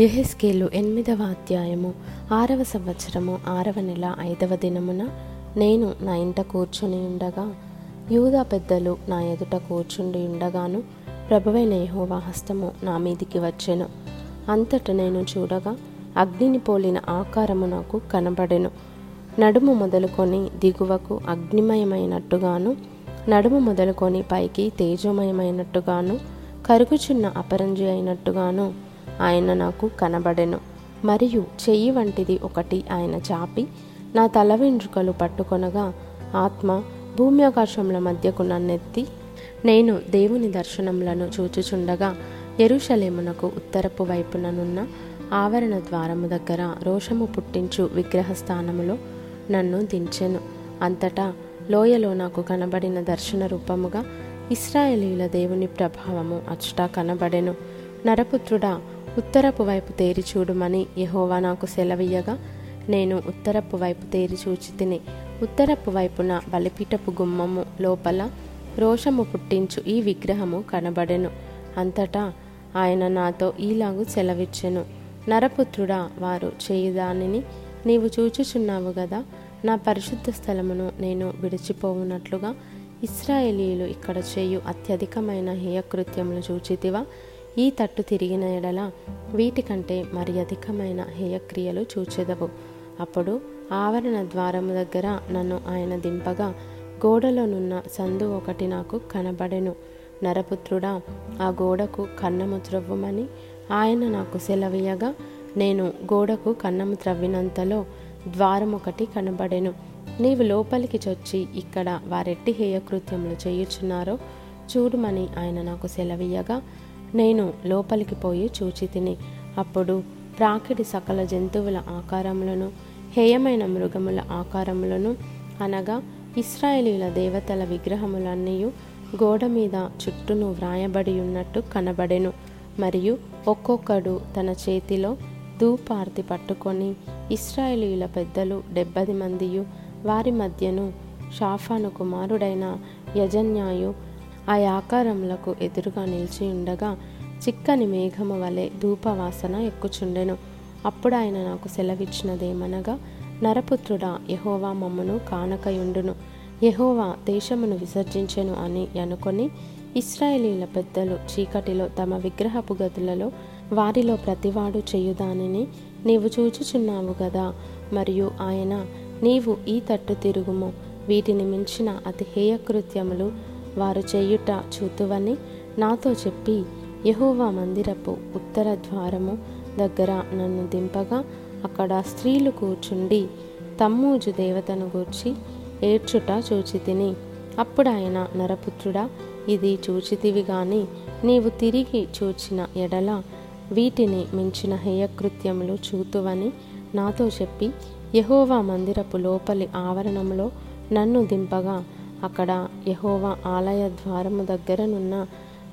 యెహెజ్కేలు ఎనిమిదవ అధ్యాయము ఆరవ సంవత్సరము ఆరవ నెల ఐదవ దినమున నేను నా ఇంట కూర్చుని ఉండగా యూదా పెద్దలు నా ఎదుట కూర్చుండి ఉండగాను ప్రభువైన యహోవా హస్తము నా మీదికి వచ్చెను. అంతట నేను చూడగా అగ్నిని పోలిన ఆకారము నాకు కనబడెను. నడుము మొదలుకొని దిగువకు అగ్నిమయమైనట్టుగాను నడుము మొదలుకొని పైకి తేజోమయమైనట్టుగాను కరుగుచున్న అపరంజి అయినట్టుగాను ఆయన నాకు కనబడెను. మరియు చెయ్యి వంటిది ఒకటి ఆయన చాపి నా తల వెంట్రుకలు పట్టుకొనగా ఆత్మ భూమి ఆకాశముల మధ్యకు నన్నెత్తి నేను దేవుని దర్శనములను చూచుచుండగా ఎరుషలేమునకు ఉత్తరపు వైపుననున్న ఆవరణ ద్వారము దగ్గర రోషము పుట్టించు విగ్రహస్థానములో నన్ను దించెను. అంతటా లోయలో నాకు కనబడిన దర్శన రూపముగా ఇస్రాయేలీల దేవుని ప్రభావము అచ్చటా కనబడెను. నరపుత్రుడా ఉత్తరపు వైపు తేరి చూడుమని యహోవా నాకు సెలవీయగా నేను ఉత్తరపు వైపు తేరి చూచి తిని ఉత్తరపు వైపున బలిపీఠపు గుమ్మము లోపల రోషము పుట్టించు ఈ విగ్రహము కనబడెను. అంతటా ఆయన నాతో ఈలాగు సెలవిచ్చెను. నరపుత్రుడా వారు చేయుదానిని నీవు చూచుచున్నావు గదా నా పరిశుద్ధ స్థలమును నేను విడిచిపోవునట్లుగా ఇస్రాయేలీలు ఇక్కడ చేయు అత్యధికమైన హేయకృత్యములు చూచితివా? ఈ తట్టు తిరిగిన ఎడల వీటికంటే మరి అధికమైన హేయక్రియలు చూచెదవు. అప్పుడు ఆవరణ ద్వారము దగ్గర నన్ను ఆయన దింపగా గోడలోనున్న సందు ఒకటి నాకు కనబడెను. నరపుత్రుడా ఆ గోడకు కన్నము త్రవ్వమని ఆయన నాకు సెలవీయగా నేను గోడకు కన్నము త్రవ్వినంతలో ద్వారం ఒకటి కనబడెను. నీవు లోపలికి చొచ్చి ఇక్కడ వారెట్టి హేయకృత్యములు చేయుచున్నారో చూడుమని ఆయన నాకు సెలవీయగా నేను లోపలికి పోయి చూచి తిని. అప్పుడు ప్రాకిడి సకల జంతువుల ఆకారములను హేయమైన మృగముల ఆకారములను అనగా ఇస్రాయేలీల దేవతల విగ్రహములన్నీ గోడ మీద చుట్టూను వ్రాయబడి ఉన్నట్టు కనబడెను. మరియు ఒక్కొక్కడు తన చేతిలో ధూపార్తి పట్టుకొని ఇస్రాయేలీల పెద్దలు డెబ్బది మందియు వారి మధ్యను షాఫాను కుమారుడైన యజన్యాయు ఆ ఆకారములకు ఎదురుగా నిలిచి ఉండగా చిక్కని మేఘము వలె ధూపవాసన ఎక్కుచుండెను. అప్పుడు ఆయన నాకు సెలవిచ్చినదేమనగా నరపుత్రుడా యహోవా మమ్మను కానకయుండును. యహోవా దేశమును విసర్జించెను అని అనుకొని ఇస్రాయేలీల పెద్దలు చీకటిలో తమ విగ్రహపు గదులలో వారిలో ప్రతివాడు చేయుదానిని నీవు చూచుచున్నావు కదా మరియు ఆయన నీవు ఈ తట్టు తిరుగుము. వీటిని మించిన అతి హేయకృత్యములు వారు చేయుట చూతువని నాతో చెప్పి యహోవా మందిరపు ఉత్తర ద్వారము దగ్గర నన్ను దింపగా అక్కడ స్త్రీలు కూర్చుండి తమ్మూజు దేవతను గూర్చి ఏడ్చుట చూచితిని. అప్పుడు ఆయన నరపుత్రుడా ఇది చూచితివి గాని నీవు తిరిగి చూచిన ఎడల వీటిని మించిన హేయకృత్యములు చూతువని నాతో చెప్పి యహోవా మందిరపు లోపలి ఆవరణంలో నన్ను దింపగా అక్కడ యహోవా ఆలయ ద్వారము దగ్గరనున్న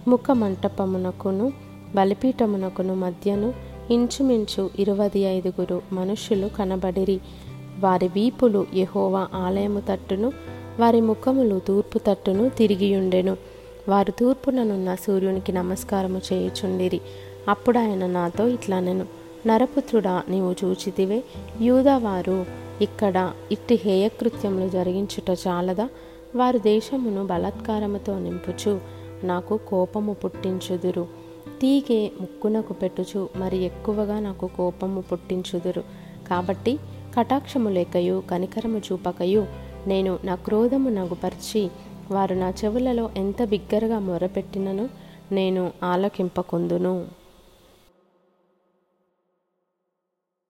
ముఖ మంటపమునకును బలిపీఠమునకును మధ్యను ఇంచుమించు ఇరవై ఐదుగురు మనుషులు కనబడిరి. వారి వీపులు యహోవా ఆలయము తట్టును వారి ముఖములు తూర్పు తట్టును తిరిగియుండెను. వారు తూర్పుననున్న సూర్యునికి నమస్కారము చేయుచుండిరి. అప్పుడు ఆయన నాతో ఇట్లా నేను నరపుత్రుడా నీవు చూచితివే యూదవారు ఇక్కడ ఇట్టి హేయకృత్యములు జరిగించుట చాలదా? వారు దేశమును బలాత్కారముతో నింపుచు నాకు కోపము పుట్టించుదురు. తీగే ముక్కునకు పెట్టుచు మరి ఎక్కువగా నాకు కోపము పుట్టించుదురు. కాబట్టి కటాక్షము లేకయు కనికరము చూపకయు నేను నా క్రోధము నగుపరిచి వారు నా చెవులలో ఎంత బిగ్గరగా మొరపెట్టినను నేను ఆలకింపకుందును.